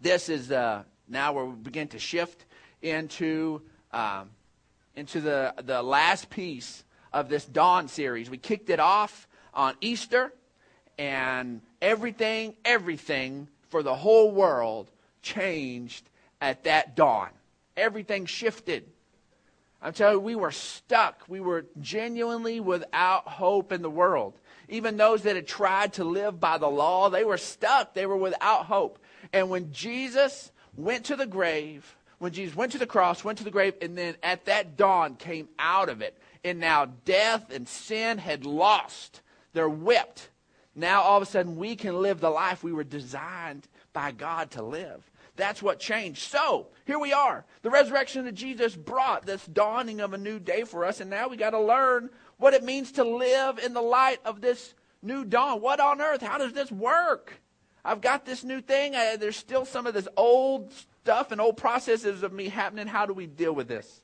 this is uh, now where we begin to shift into um, into the the last piece of this dawn series. We kicked it off on Easter, and everything, everything for the whole world changed at that dawn. Everything shifted. I'm telling you, we were stuck. We were genuinely without hope in the world. Even those that had tried to live by the law, they were stuck. They were without hope. And when Jesus went to the grave, when Jesus went to the cross, went to the grave, and then at that dawn came out of it, and now death and sin had lost. They're whipped. Now all of a sudden we can live the life we were designed by God to live. That's what changed. So, here we are. The resurrection of Jesus brought this dawning of a new day for us, and now we got to learn what it means to live in the light of this new dawn. What on earth? How does this work? I've got this new thing. I, there's still some of this old stuff and old processes of me happening. How do we deal with this?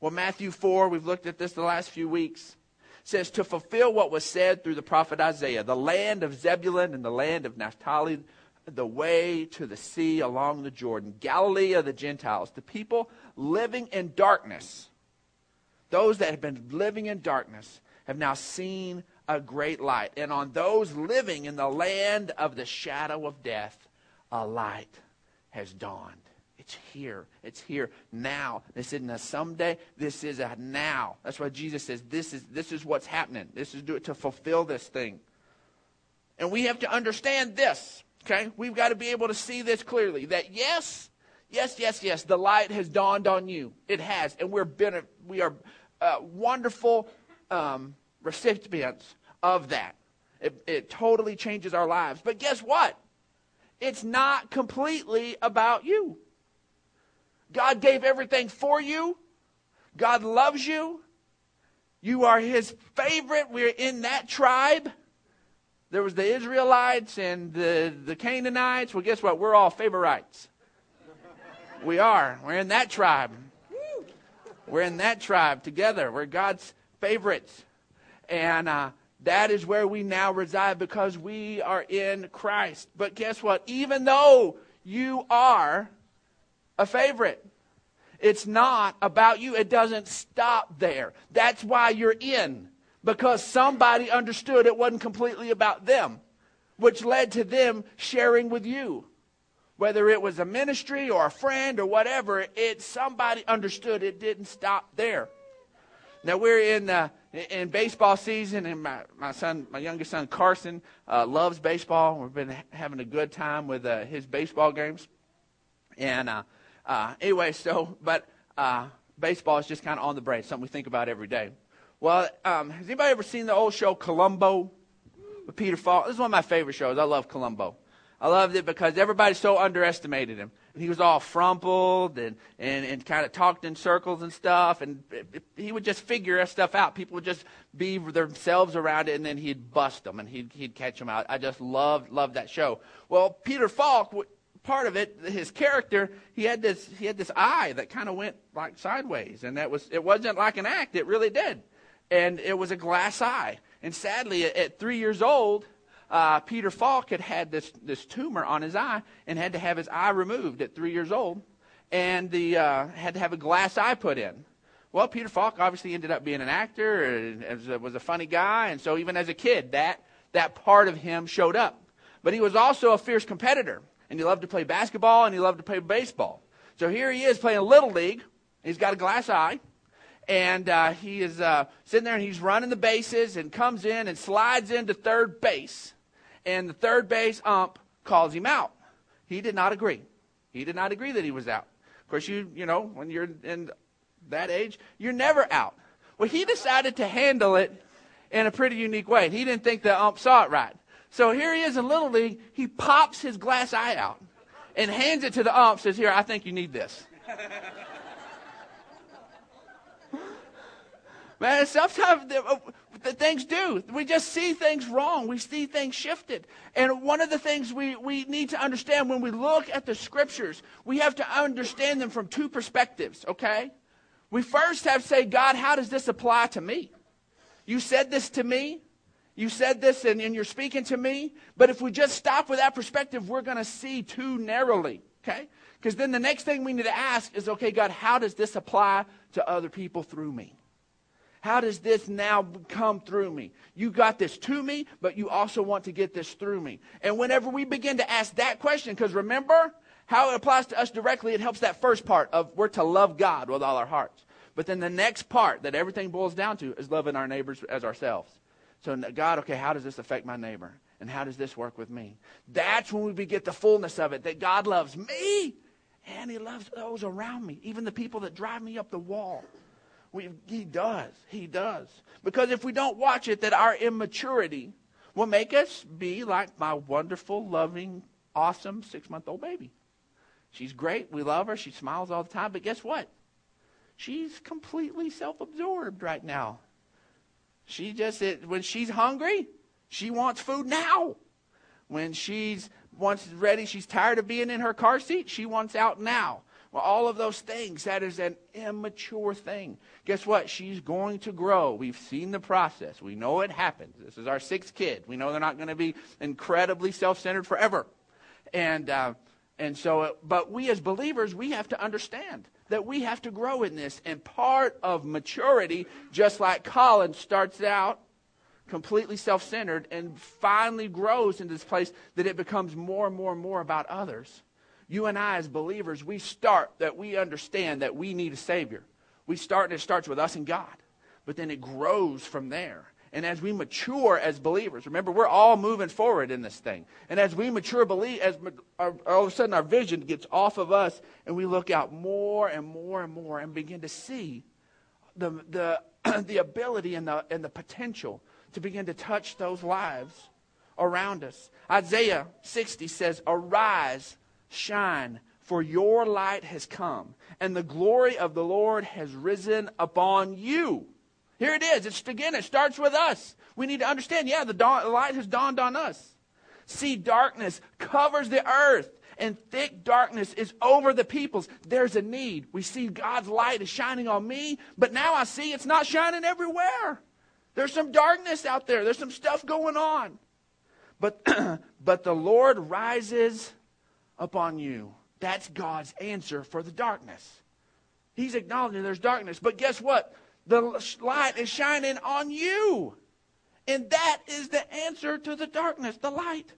Well, Matthew 4, we've looked at this the last few weeks, says to fulfill what was said through the prophet Isaiah, the land of Zebulun and the land of Naphtali, the way to the sea along the Jordan, Galilee of the Gentiles, the people living in darkness, those that have been living in darkness, have now seen a great light. And on those living in the land of the shadow of death, a light has dawned. It's here. It's here now. This isn't a someday. This is a now. That's why Jesus says this is this is what's happening. This is do it to fulfill this thing. And we have to understand this. Okay? We've got to be able to see this clearly. That yes, yes, yes, yes, the light has dawned on you. It has. And we're been, we are uh, wonderful um, recipients of that. It, it totally changes our lives. But guess what? It's not completely about you. God gave everything for you. God loves you. You are his favorite. We're in that tribe. There was the Israelites and the, the Canaanites. Well, guess what? We're all favorites. We are. We're in that tribe. We're in that tribe together. We're God's favorites. And uh, that is where we now reside because we are in Christ. But guess what? Even though you are a favorite, it's not about you. It doesn't stop there. That's why you're in because somebody understood it wasn't completely about them, which led to them sharing with you. Whether it was a ministry or a friend or whatever, it somebody understood it didn't stop there. Now we're in uh, in baseball season, and my, my son, my youngest son Carson, uh, loves baseball. We've been having a good time with uh, his baseball games. And uh, uh, anyway, so but uh, baseball is just kind of on the brain, something we think about every day. Well, um, has anybody ever seen the old show Columbo with Peter Falk? This is one of my favorite shows. I love Columbo. I loved it because everybody so underestimated him. He was all frumpled and, and, and kind of talked in circles and stuff. And he would just figure stuff out. People would just be themselves around it, and then he'd bust them and he'd, he'd catch them out. I just loved, loved that show. Well, Peter Falk, part of it, his character, he had this, he had this eye that kind of went like sideways. And that was, it wasn't like an act. It really did and it was a glass eye. And sadly, at, at three years old, uh, Peter Falk had had this, this tumor on his eye and had to have his eye removed at three years old and the, uh, had to have a glass eye put in. Well, Peter Falk obviously ended up being an actor and was a funny guy. And so even as a kid, that, that part of him showed up. But he was also a fierce competitor. And he loved to play basketball and he loved to play baseball. So here he is playing Little League. He's got a glass eye and uh, he is uh, sitting there and he's running the bases and comes in and slides into third base. And the third base ump calls him out. He did not agree. He did not agree that he was out. Of course, you you know when you're in that age, you're never out. Well, he decided to handle it in a pretty unique way. He didn't think the ump saw it right. So here he is in Little League. He pops his glass eye out and hands it to the ump. Says, "Here, I think you need this." Man, sometimes uh, things do. We just see things wrong. We see things shifted. And one of the things we, we need to understand when we look at the scriptures, we have to understand them from two perspectives, okay? We first have to say, God, how does this apply to me? You said this to me. You said this and, and you're speaking to me. But if we just stop with that perspective, we're going to see too narrowly. Okay? Because then the next thing we need to ask is okay, God, how does this apply to other people through me? How does this now come through me? You got this to me, but you also want to get this through me. And whenever we begin to ask that question, because remember how it applies to us directly, it helps that first part of we're to love God with all our hearts. But then the next part that everything boils down to is loving our neighbors as ourselves. So, God, okay, how does this affect my neighbor? And how does this work with me? That's when we get the fullness of it that God loves me and He loves those around me, even the people that drive me up the wall. We, he does. He does. Because if we don't watch it, that our immaturity will make us be like my wonderful, loving, awesome six month old baby. She's great. We love her. She smiles all the time. But guess what? She's completely self absorbed right now. She just, it, when she's hungry, she wants food now. When she's once ready, she's tired of being in her car seat, she wants out now. Well, all of those things, that is an immature thing. Guess what? She's going to grow. We've seen the process. We know it happens. This is our sixth kid. We know they're not going to be incredibly self centered forever. And, uh, and so, but we as believers, we have to understand that we have to grow in this. And part of maturity, just like Colin starts out completely self centered and finally grows into this place that it becomes more and more and more about others you and I, as believers, we start that we understand that we need a Savior. We start, and it starts with us and God, but then it grows from there. And as we mature as believers, remember, we're all moving forward in this thing. And as we mature, believe, as our, all of a sudden our vision gets off of us, and we look out more and more and more and begin to see the, the, the ability and the, and the potential to begin to touch those lives around us. Isaiah 60 says, Arise shine, for your light has come, and the glory of the Lord has risen upon you. Here it is. It's again, it starts with us. We need to understand, yeah, the, dawn, the light has dawned on us. See, darkness covers the earth, and thick darkness is over the peoples. There's a need. We see God's light is shining on me, but now I see it's not shining everywhere. There's some darkness out there. There's some stuff going on. But, but the Lord rises upon you. That's God's answer for the darkness. He's acknowledging there's darkness. But guess what? The light is shining on you. And that is the answer to the darkness the light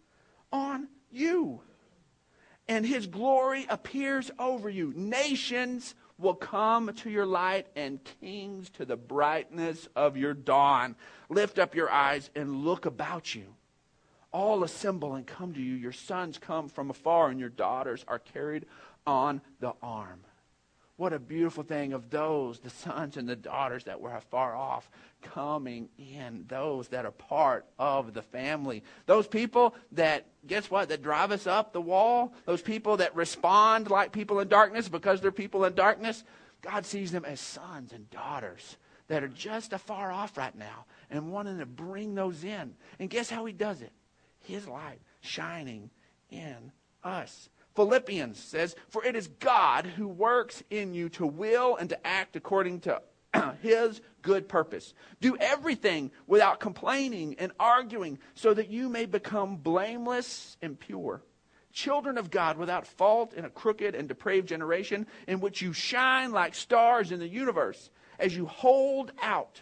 on you. And his glory appears over you. Nations will come to your light, and kings to the brightness of your dawn. Lift up your eyes and look about you all assemble and come to you. Your sons come from afar, and your daughters are carried on the arm. What a beautiful thing of those, the sons and the daughters that were far off, coming in. Those that are part of the family. Those people that, guess what, that drive us up the wall. Those people that respond like people in darkness because they're people in darkness. God sees them as sons and daughters that are just afar off right now and wanting to bring those in. And guess how he does it? His light shining in us. Philippians says, For it is God who works in you to will and to act according to his good purpose. Do everything without complaining and arguing, so that you may become blameless and pure. Children of God without fault in a crooked and depraved generation, in which you shine like stars in the universe as you hold out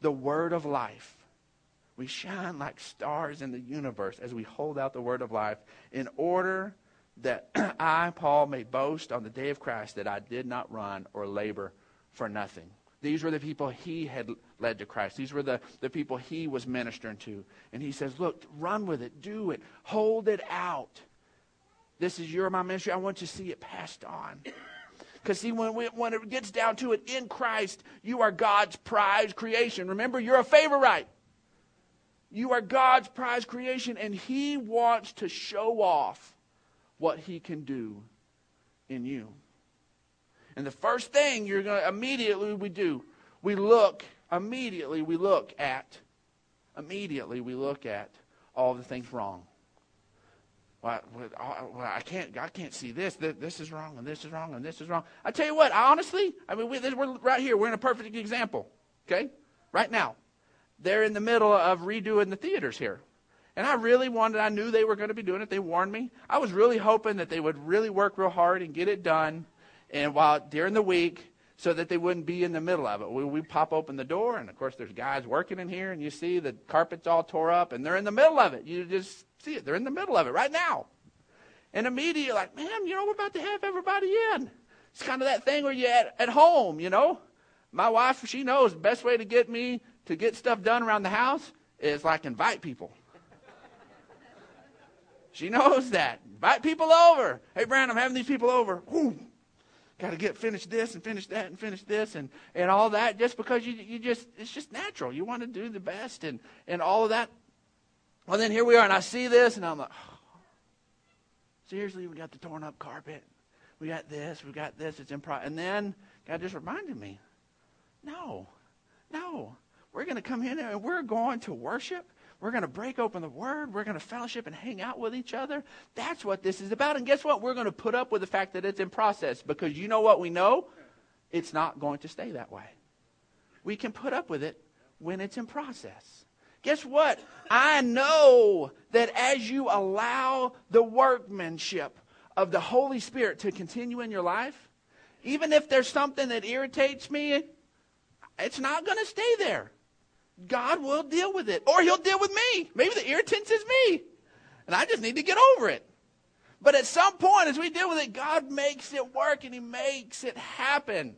the word of life we shine like stars in the universe as we hold out the word of life in order that I, Paul, may boast on the day of Christ that I did not run or labor for nothing. These were the people he had led to Christ. These were the, the people he was ministering to. And he says, Look, run with it, do it, hold it out. This is your my ministry. I want you to see it passed on. Because, see, when, we, when it gets down to it, in Christ, you are God's prize creation. Remember, you're a favorite. You are God's prize creation, and He wants to show off what He can do in you. And the first thing you're going to immediately we do, we look, immediately we look at, immediately we look at all the things wrong. Well, I can't, I can't see this. This is wrong, and this is wrong, and this is wrong. I tell you what, honestly, I mean, we're right here. We're in a perfect example, okay? Right now. They're in the middle of redoing the theaters here. And I really wanted, I knew they were going to be doing it. They warned me. I was really hoping that they would really work real hard and get it done. And while during the week, so that they wouldn't be in the middle of it. We, we pop open the door, and of course, there's guys working in here, and you see the carpet's all tore up, and they're in the middle of it. You just see it. They're in the middle of it right now. And immediately, like, man, you know, we're about to have everybody in. It's kind of that thing where you're at, at home, you know. My wife, she knows the best way to get me to get stuff done around the house is like invite people. She knows that. Invite people over. Hey, Brand, I'm having these people over. Got to get finish this and finish that and finish this and, and all that just because you, you just, it's just natural. You want to do the best and, and all of that. Well, then here we are, and I see this, and I'm like, oh, seriously, we got the torn up carpet. We got this, we got this, it's improv. And then God just reminded me, no, no. We're going to come in and we're going to worship we're going to break open the Word. We're going to fellowship and hang out with each other. That's what this is about. And guess what? We're going to put up with the fact that it's in process because you know what we know? It's not going to stay that way. We can put up with it when it's in process. Guess what? I know that as you allow the workmanship of the Holy Spirit to continue in your life, even if there's something that irritates me, it's not going to stay there. God will deal with it. Or he'll deal with me. Maybe the irritant is me. And I just need to get over it. But at some point, as we deal with it, God makes it work and he makes it happen.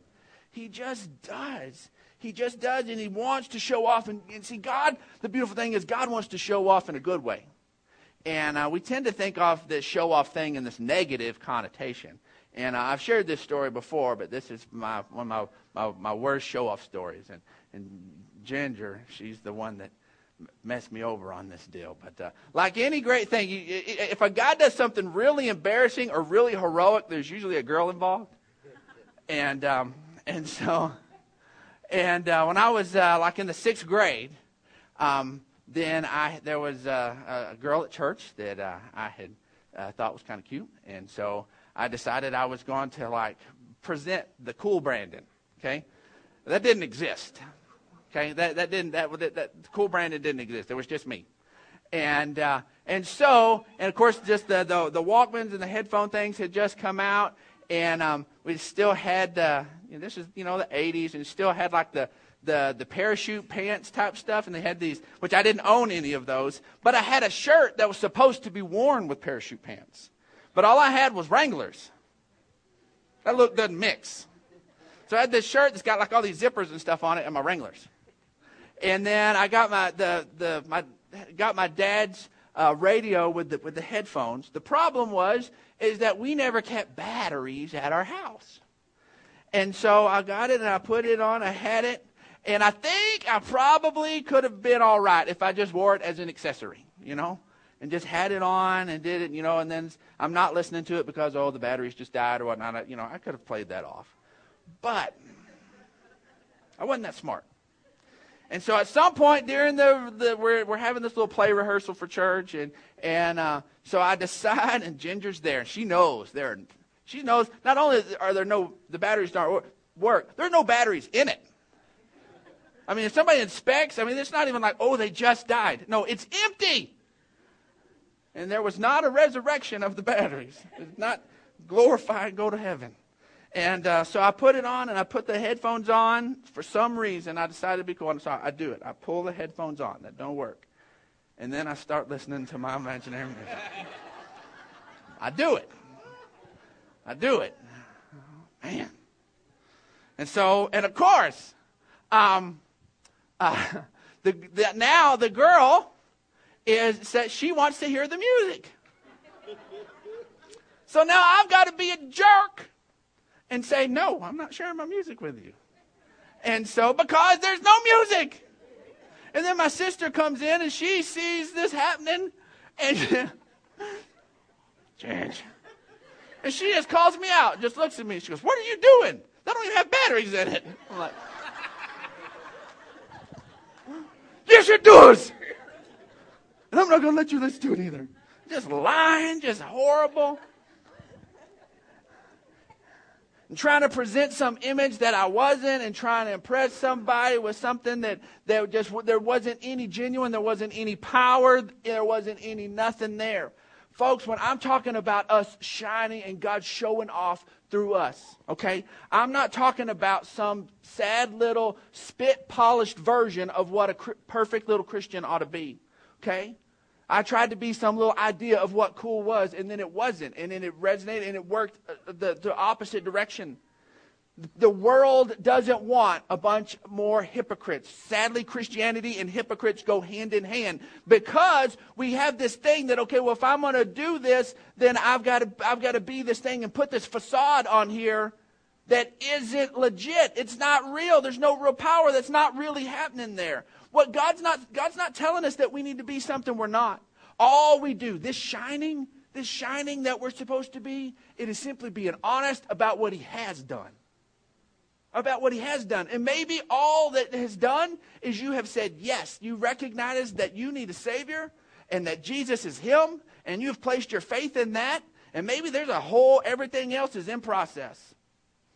He just does. He just does, and he wants to show off. And, and see, God, the beautiful thing is, God wants to show off in a good way. And uh, we tend to think of this show off thing in this negative connotation. And uh, I've shared this story before, but this is my, one of my, my, my worst show off stories. And, and Ginger, she's the one that messed me over on this deal. But uh, like any great thing, you, if a guy does something really embarrassing or really heroic, there's usually a girl involved. And um, and so, and uh, when I was uh, like in the sixth grade, um, then I there was a, a girl at church that uh, I had uh, thought was kind of cute, and so I decided I was going to like present the cool Brandon. Okay, that didn't exist. Okay, that, that didn't that, that, that cool Brandon didn't exist. It was just me, and uh, and so and of course just the, the the Walkmans and the headphone things had just come out, and um, we still had uh, you know, this is you know the 80s, and still had like the the the parachute pants type stuff, and they had these, which I didn't own any of those, but I had a shirt that was supposed to be worn with parachute pants, but all I had was Wranglers. That look doesn't mix. So I had this shirt that's got like all these zippers and stuff on it, and my Wranglers. And then I got my the the my got my dad's uh, radio with the with the headphones. The problem was is that we never kept batteries at our house, and so I got it and I put it on. I had it, and I think I probably could have been all right if I just wore it as an accessory, you know, and just had it on and did it, you know. And then I'm not listening to it because oh the batteries just died or whatnot. You know, I could have played that off, but I wasn't that smart. And so at some point during the, the we're, we're having this little play rehearsal for church, and, and uh, so I decide, and Ginger's there, and she knows there. She knows not only are there no the batteries don't work, there are no batteries in it. I mean, if somebody inspects, I mean, it's not even like, oh, they just died. No, it's empty. And there was not a resurrection of the batteries. It's not glorified, go to heaven. And uh, so I put it on and I put the headphones on. For some reason, I decided to be cool. So I do it. I pull the headphones on. That don't work. And then I start listening to my imaginary music. I do it. I do it. Man. And so, and of course, um, uh, the, the, now the girl is that she wants to hear the music. So now I've got to be a jerk and say, No, I'm not sharing my music with you. And so, because there's no music. And then my sister comes in and she sees this happening and change. And she just calls me out, just looks at me. She goes, What are you doing? That don't even have batteries in it. I'm like, Yes, it does. And I'm not going to let you listen to it either. Just lying, just horrible. And trying to present some image that I wasn't and trying to impress somebody with something that, that just there wasn't any genuine, there wasn't any power, there wasn't any nothing there. Folks, when I'm talking about us shining and God showing off through us, okay? I'm not talking about some sad little spit polished version of what a perfect little Christian ought to be, okay? I tried to be some little idea of what cool was, and then it wasn't. And then it resonated and it worked uh, the, the opposite direction. The world doesn't want a bunch more hypocrites. Sadly, Christianity and hypocrites go hand in hand because we have this thing that, okay, well, if I'm going to do this, then I've got to, I've got to be this thing and put this facade on here that isn't legit. It's not real. There's no real power that's not really happening there. What God's not, God's not telling us that we need to be something we're not. All we do, this shining, this shining that we're supposed to be, it is simply being honest about what He has done. About what He has done. And maybe all that has done is you have said, yes, you recognize that you need a Savior and that Jesus is Him, and you've placed your faith in that. And maybe there's a whole, everything else is in process.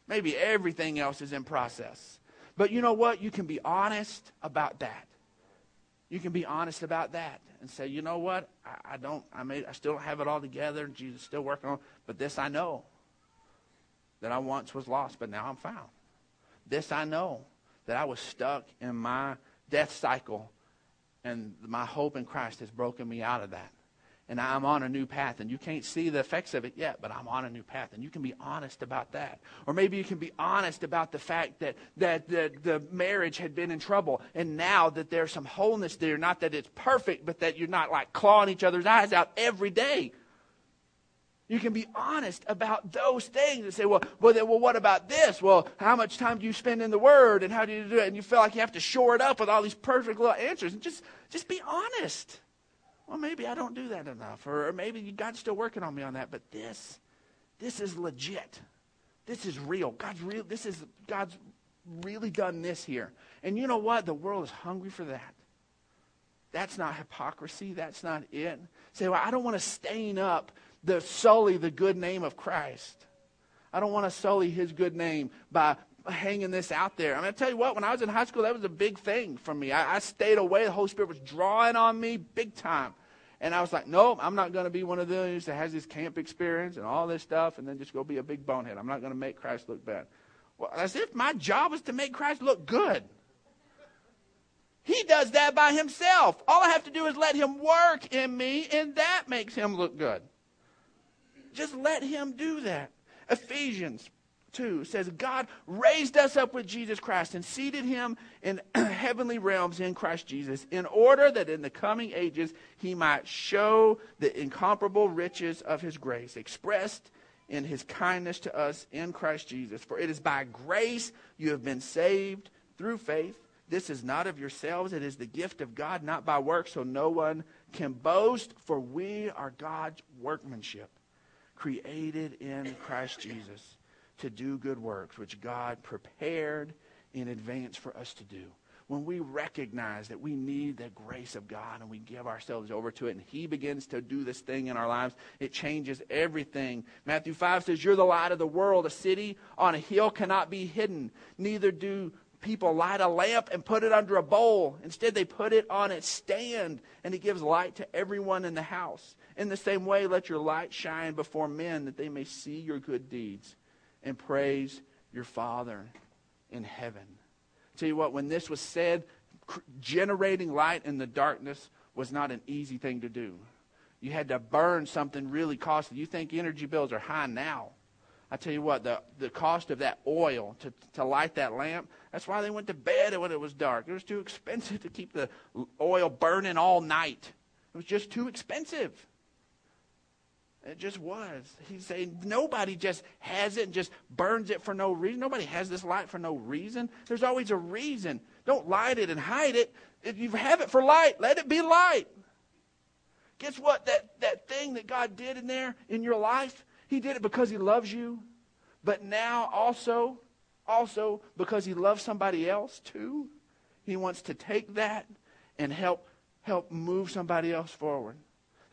Maybe everything else is in process. But you know what? You can be honest about that. You can be honest about that and say, you know what? I, I don't. I may. I still don't have it all together. Jesus is still working on. But this I know that I once was lost, but now I'm found. This I know that I was stuck in my death cycle, and my hope in Christ has broken me out of that and I'm on a new path. And you can't see the effects of it yet, but I'm on a new path. And you can be honest about that. Or maybe you can be honest about the fact that, that the, the marriage had been in trouble. And now that there's some wholeness there, not that it's perfect, but that you're not like clawing each other's eyes out every day. You can be honest about those things and say, well, well, then, well, what about this? Well, how much time do you spend in the Word, and how do you do it? And you feel like you have to shore it up with all these perfect little answers. And just, just be honest well, maybe I don't do that enough, or, maybe God's still working on me on that. But this, this is legit. This is real. God's real. This is God's really done this here. And you know what? The world is hungry for that. That's not hypocrisy. That's not it. Say, well, I don't want to stain up the sully the good name of Christ. I don't want to sully his good name by hanging this out there. I'm going to tell you what, when I was in high school, that was a big thing for me. I, I stayed away. The Holy Spirit was drawing on me big time. And I was like, nope, I'm not going to be one of those that has this camp experience and all this stuff and then just go be a big bonehead. I'm not going to make Christ look bad. Well, as if my job is to make Christ look good. He does that by himself. All I have to do is let him work in me, and that makes him look good. Just let him do that. Ephesians 2 says, God raised us up with Jesus Christ and seated him in heavenly realms in Christ Jesus, in order that in the coming ages he might show the incomparable riches of his grace, expressed in his kindness to us in Christ Jesus. For it is by grace you have been saved through faith. This is not of yourselves, it is the gift of God, not by works, so no one can boast, for we are God's workmanship, created in Christ Jesus to do good works, which God prepared in advance for us to do. When we recognize that we need the grace of God and we give ourselves over to it and He begins to do this thing in our lives, it changes everything. Matthew 5 says, You're the light of the world. A city on a hill cannot be hidden. Neither do people light a lamp and put it under a bowl. Instead, they put it on its stand and it gives light to everyone in the house. In the same way, let your light shine before men that they may see your good deeds and praise your Father in heaven. Tell you what, when this was said, generating light in the darkness was not an easy thing to do. You had to burn something really costly. You think energy bills are high now. I tell you what, the, the cost of that oil to, to light that lamp, that's why they went to bed when it was dark. It was too expensive to keep the oil burning all night. It was just too expensive. It just was. He's saying nobody just has it and just burns it for no reason. Nobody has this light for no reason. There's always a reason. Don't light it and hide it. If you have it for light, let it be light. Guess what? That, that thing that God did in there in your life, He did it because He loves you. But now also, also because He loves somebody else too. He wants to take that and help help move somebody else forward.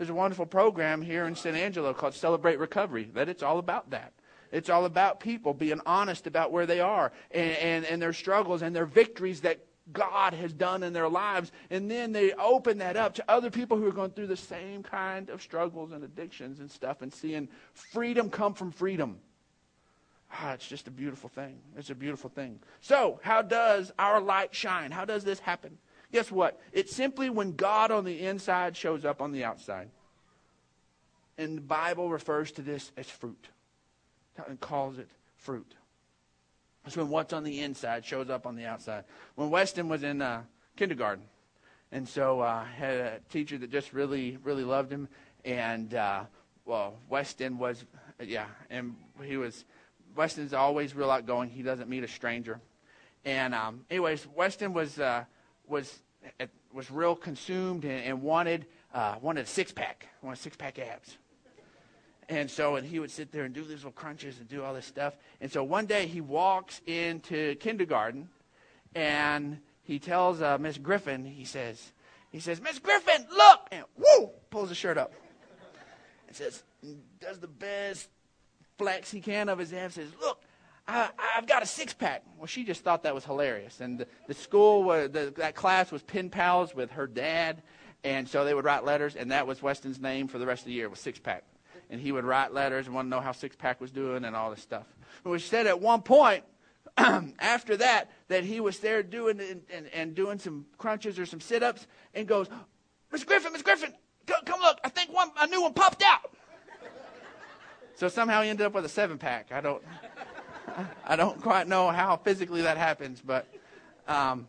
There's a wonderful program here in San Angelo called Celebrate Recovery that it's all about that. It's all about people being honest about where they are and, and, and their struggles and their victories that God has done in their lives. And then they open that up to other people who are going through the same kind of struggles and addictions and stuff and seeing freedom come from freedom. Ah, it's just a beautiful thing. It's a beautiful thing. So, how does our light shine? How does this happen? Guess what? It's simply when God on the inside shows up on the outside. And the Bible refers to this as fruit and calls it fruit. It's when what's on the inside shows up on the outside. When Weston was in uh, kindergarten, and so uh, had a teacher that just really, really loved him, and uh, well, Weston was, yeah, and he was. Weston's always real outgoing. He doesn't meet a stranger, and um, anyways, Weston was uh, was was real consumed and, and wanted uh, wanted a six pack, wanted six pack abs. And so, and he would sit there and do these little crunches and do all this stuff. And so one day he walks into kindergarten and he tells uh, Miss Griffin, he says, he says, Miss Griffin, look! And whoo! Pulls his shirt up. And says, does the best flex he can of his abs, says, look, I, have got a six pack. Well, she just thought that was hilarious. And the, the school, was, the, that class was pen pals with her dad. And so they would write letters, and that was Weston's name for the rest of the year, was six pack and he would write letters and want to know how Six Pack was doing and all this stuff. Which said at one point, after that, that he was there doing and, and, and doing some crunches or some sit ups and goes, Miss Griffin, Miss Griffin, come, come look, I think one, a new one popped out. so somehow he ended up with a seven pack. I don't, I don't quite know how physically that happens, but. Um,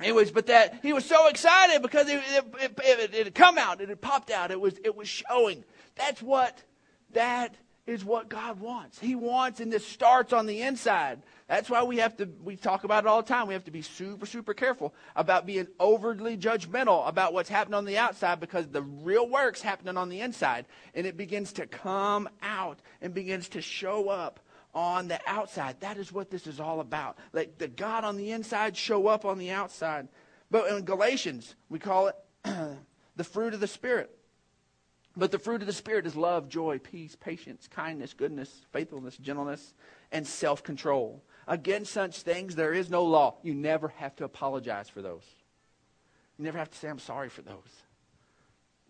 Anyways, but that he was so excited because it, it, it, it, had come out, it had popped out, it was, it was showing. That's what, that is what God wants. He wants, and this starts on the inside. That's why we have to, we talk about it all the time. We have to be super, super careful about being overly judgmental about what's happening on the outside because the real work's happening on the inside. And it begins to come out and begins to show up on the outside. That is what this is all about. Let the God on the inside show up on the outside. But in Galatians, we call it the fruit of the Spirit. But the fruit of the Spirit is love, joy, peace, patience, kindness, goodness, faithfulness, gentleness, and self control. Against such things, there is no law. You never have to apologize for those. You never have to say, I'm sorry for those.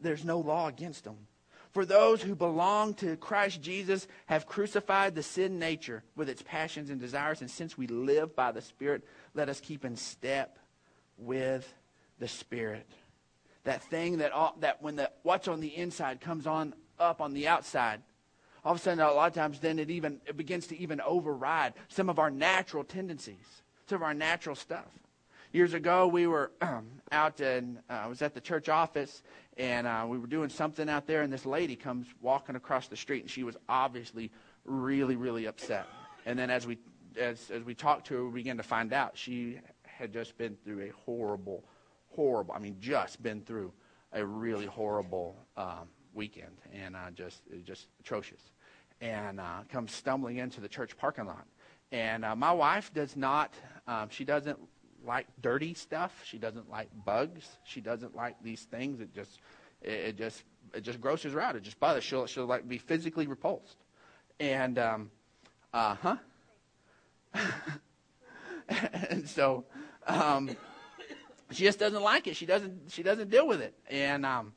There's no law against them. For those who belong to Christ Jesus have crucified the sin nature with its passions and desires. And since we live by the Spirit, let us keep in step with the Spirit that thing that, all, that when the, what's on the inside comes on up on the outside, all of a sudden, a lot of times, then it even it begins to even override some of our natural tendencies, some of our natural stuff. Years ago, we were out and uh, I was at the church office, and uh, we were doing something out there, and this lady comes walking across the street, and she was obviously really, really upset. And then as we as as we talked to her, we began to find out she had just been through a horrible horrible. I mean, just been through a really horrible um, weekend, and uh, just just atrocious. And uh, comes stumbling into the church parking lot. And uh, my wife does not. Um, she doesn't like dirty stuff. She doesn't like bugs. She doesn't like these things. It just it, it just it just grosses her out. It just bothers. She'll she'll like be physically repulsed. And um, uh huh. and so um, she just doesn't like it. She doesn't she doesn't deal with it. And um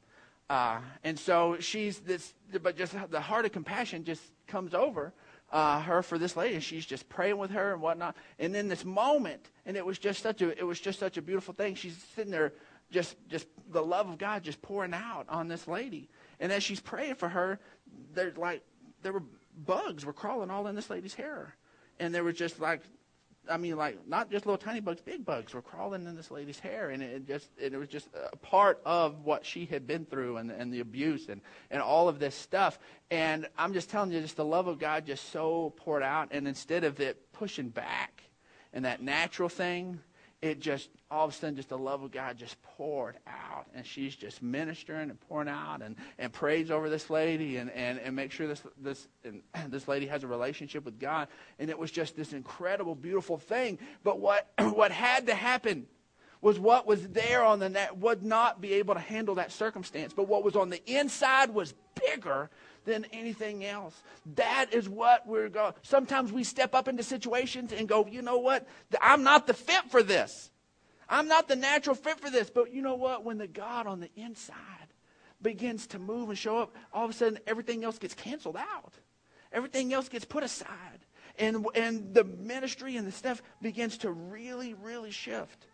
uh and so she's this but just the heart of compassion just comes over uh, her for this lady and she's just praying with her and whatnot. And then this moment and it was just such a it was just such a beautiful thing. She's sitting there just just the love of god just pouring out on this lady. And as she's praying for her there's like there were bugs were crawling all in this lady's hair. And there was just like I mean, like not just little tiny bugs, big bugs were crawling in this lady's hair, and it just and it was just a part of what she had been through, and and the abuse, and and all of this stuff. And I'm just telling you, just the love of God just so poured out, and instead of it pushing back, and that natural thing, it just all of a sudden just the love of God just poured out. And she's just ministering and pouring out and, and prays over this lady and, and, and make sure this this and this lady has a relationship with God. And it was just this incredible beautiful thing. But what what had to happen was what was there on the net would not be able to handle that circumstance. But what was on the inside was bigger than anything else. That is what we're going. Sometimes we step up into situations and go, you know what? I'm not the fit for this. I'm not the natural fit for this. But you know what? When the God on the inside begins to move and show up, all of a sudden everything else gets canceled out. Everything else gets put aside. And, and the ministry and the stuff begins to really, really shift.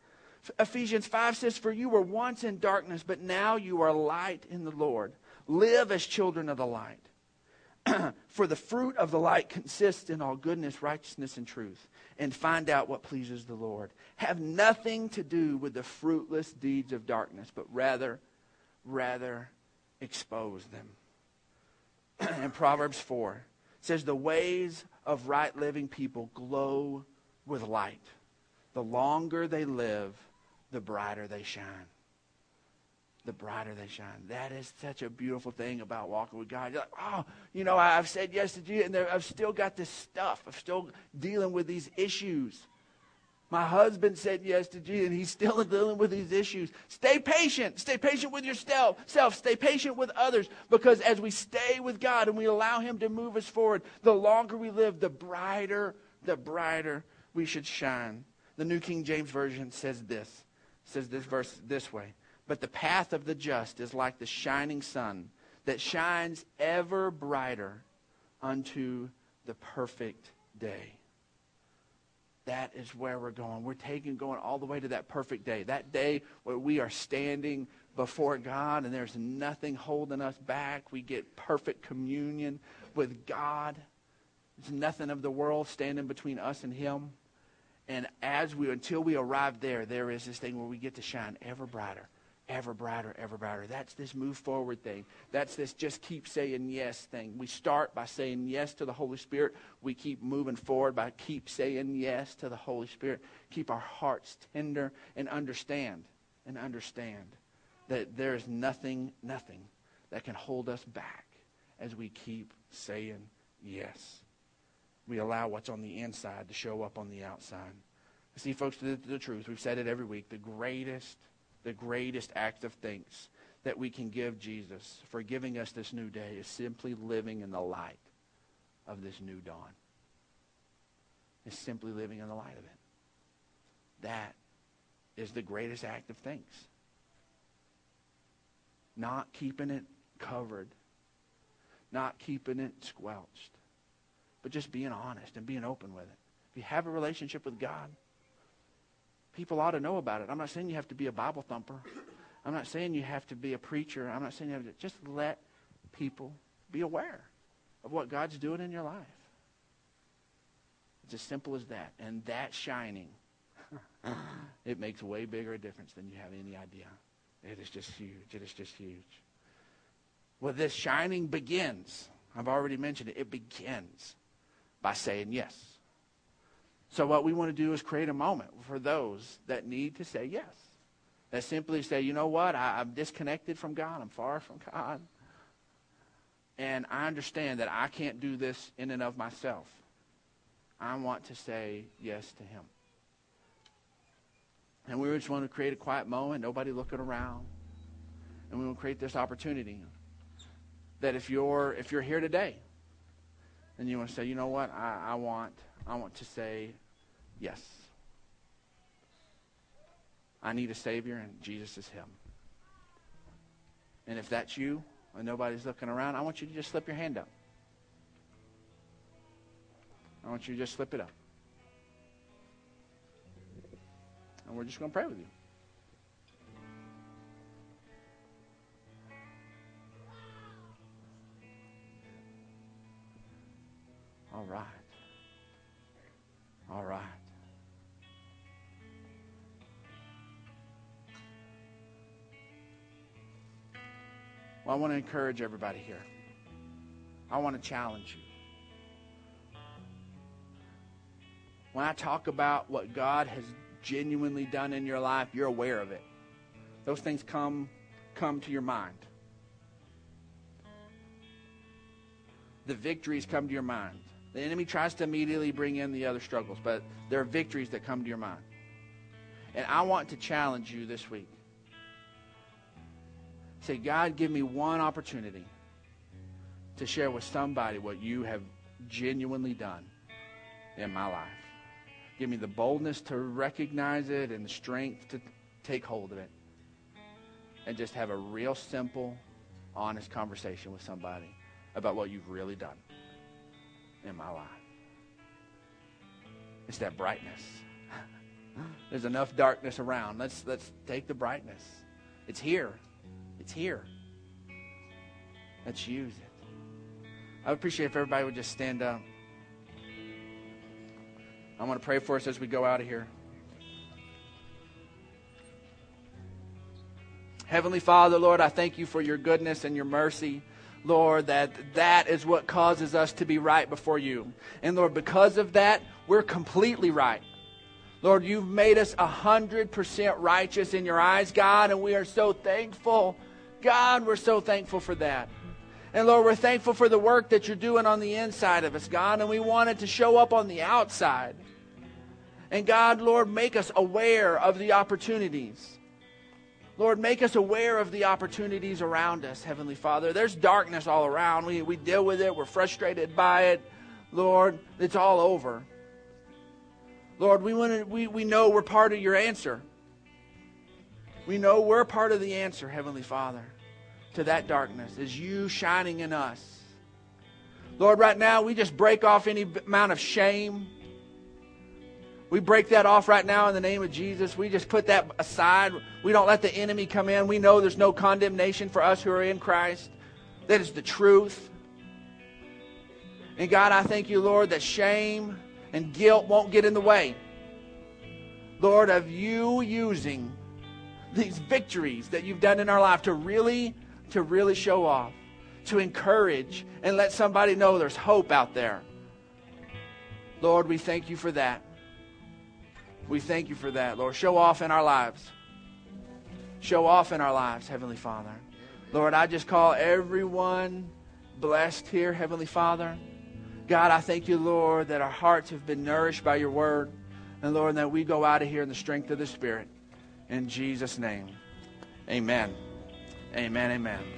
Ephesians 5 says, For you were once in darkness, but now you are light in the Lord. Live as children of the light. For the fruit of the light consists in all goodness, righteousness, and truth. And find out what pleases the Lord. Have nothing to do with the fruitless deeds of darkness, but rather, rather expose them. in Proverbs 4 says, The ways of right living people glow with light. The longer they live, the brighter they shine. The brighter they shine. That is such a beautiful thing about walking with God. You're like, oh, you know, I've said yes to Jesus, and I've still got this stuff. I'm still dealing with these issues. My husband said yes to Jesus, and he's still dealing with these issues. Stay patient. Stay patient with yourself. Self. Stay patient with others. Because as we stay with God and we allow Him to move us forward, the longer we live, the brighter, the brighter we should shine. The New King James Version says this. Says this verse this way. But the path of the just is like the shining sun that shines ever brighter unto the perfect day. That is where we're going. We're taking going all the way to that perfect day. That day where we are standing before God and there's nothing holding us back. We get perfect communion with God. There's nothing of the world standing between us and him. And as we until we arrive there, there is this thing where we get to shine ever brighter ever brighter, ever brighter. That's this move forward thing. That's this just keep saying yes thing. We start by saying yes to the Holy Spirit. We keep moving forward by keep saying yes to the Holy Spirit. Keep our hearts tender and understand and understand that there is nothing, nothing that can hold us back as we keep saying yes. We allow what's on the inside to show up on the outside. See, folks, the, the truth, we've said it every week, the greatest the greatest act of thanks that we can give Jesus for giving us this new day is simply living in the light of this new dawn. Is simply living in the light of it. That is the greatest act of thanks. Not keeping it covered, not keeping it squelched, but just being honest and being open with it. If you have a relationship with God, people ought to know about it. I'm not saying you have to be a Bible thumper. I'm not saying you have to be a preacher. I'm not saying you have to just let people be aware of what God's doing in your life. It's as simple as that. And that shining, it makes way bigger a difference than you have any idea. It is just huge. It is just huge. Well, this shining begins. I've already mentioned it. It begins by saying yes. So, what we want to do is create a moment for those that need to say yes. That simply say, you know what, I, I'm disconnected from God, I'm far from God. And I understand that I can't do this in and of myself. I want to say yes to Him. And we just want to create a quiet moment, nobody looking around. And we want to create this opportunity that if you're if you're here today and you want to say, you know what, I, I want I want to say yes. I need a Savior, and Jesus is Him. And if that's you, and nobody's looking around, I want you to just slip your hand up. I want you to just slip it up. And we're just going to pray with you. All right. All right. Well, I want to encourage everybody here. I want to challenge you. When I talk about what God has genuinely done in your life, you're aware of it. Those things come come to your mind. The victories come to your mind. The enemy tries to immediately bring in the other struggles, but there are victories that come to your mind. And I want to challenge you this week. Say, God, give me one opportunity to share with somebody what you have genuinely done in my life. Give me the boldness to recognize it and the strength to take hold of it. And just have a real simple, honest conversation with somebody about what you've really done in my life. It's that brightness. There's enough darkness around. Let's let's take the brightness. It's here. It's here. Let's use it. I would appreciate if everybody would just stand up. I want to pray for us as we go out of here. Heavenly Father, Lord, I thank you for your goodness and your mercy. Lord, that that is what causes us to be right before you. And Lord, because of that, we're completely right. Lord, you've made us 100% righteous in your eyes, God, and we are so thankful. God, we're so thankful for that. And Lord, we're thankful for the work that you're doing on the inside of us, God, and we want it to show up on the outside. And God, Lord, make us aware of the opportunities. Lord, make us aware of the opportunities around us, Heavenly Father. There's darkness all around. We, we deal with it, we're frustrated by it. Lord, it's all over. Lord, we, want to, we, we know we're part of your answer. We know we're part of the answer, Heavenly Father, to that darkness, is you shining in us. Lord, right now, we just break off any amount of shame we break that off right now in the name of Jesus. We just put that aside. We don't let the enemy come in. We know there's no condemnation for us who are in Christ. That is the truth. And God, I thank you, Lord, that shame and guilt won't get in the way. Lord, of you using these victories that you've done in our life to really, to really show off, to encourage and let somebody know there's hope out there. Lord, we thank you for that. We thank you for that, Lord. Show off in our lives. Show off in our lives, Heavenly Father. Lord, I just call everyone blessed here, Heavenly Father. God, I thank you, Lord, that our hearts have been nourished by your word. And Lord, that we go out of here in the strength of the Spirit. In Jesus' name, amen. Amen, amen.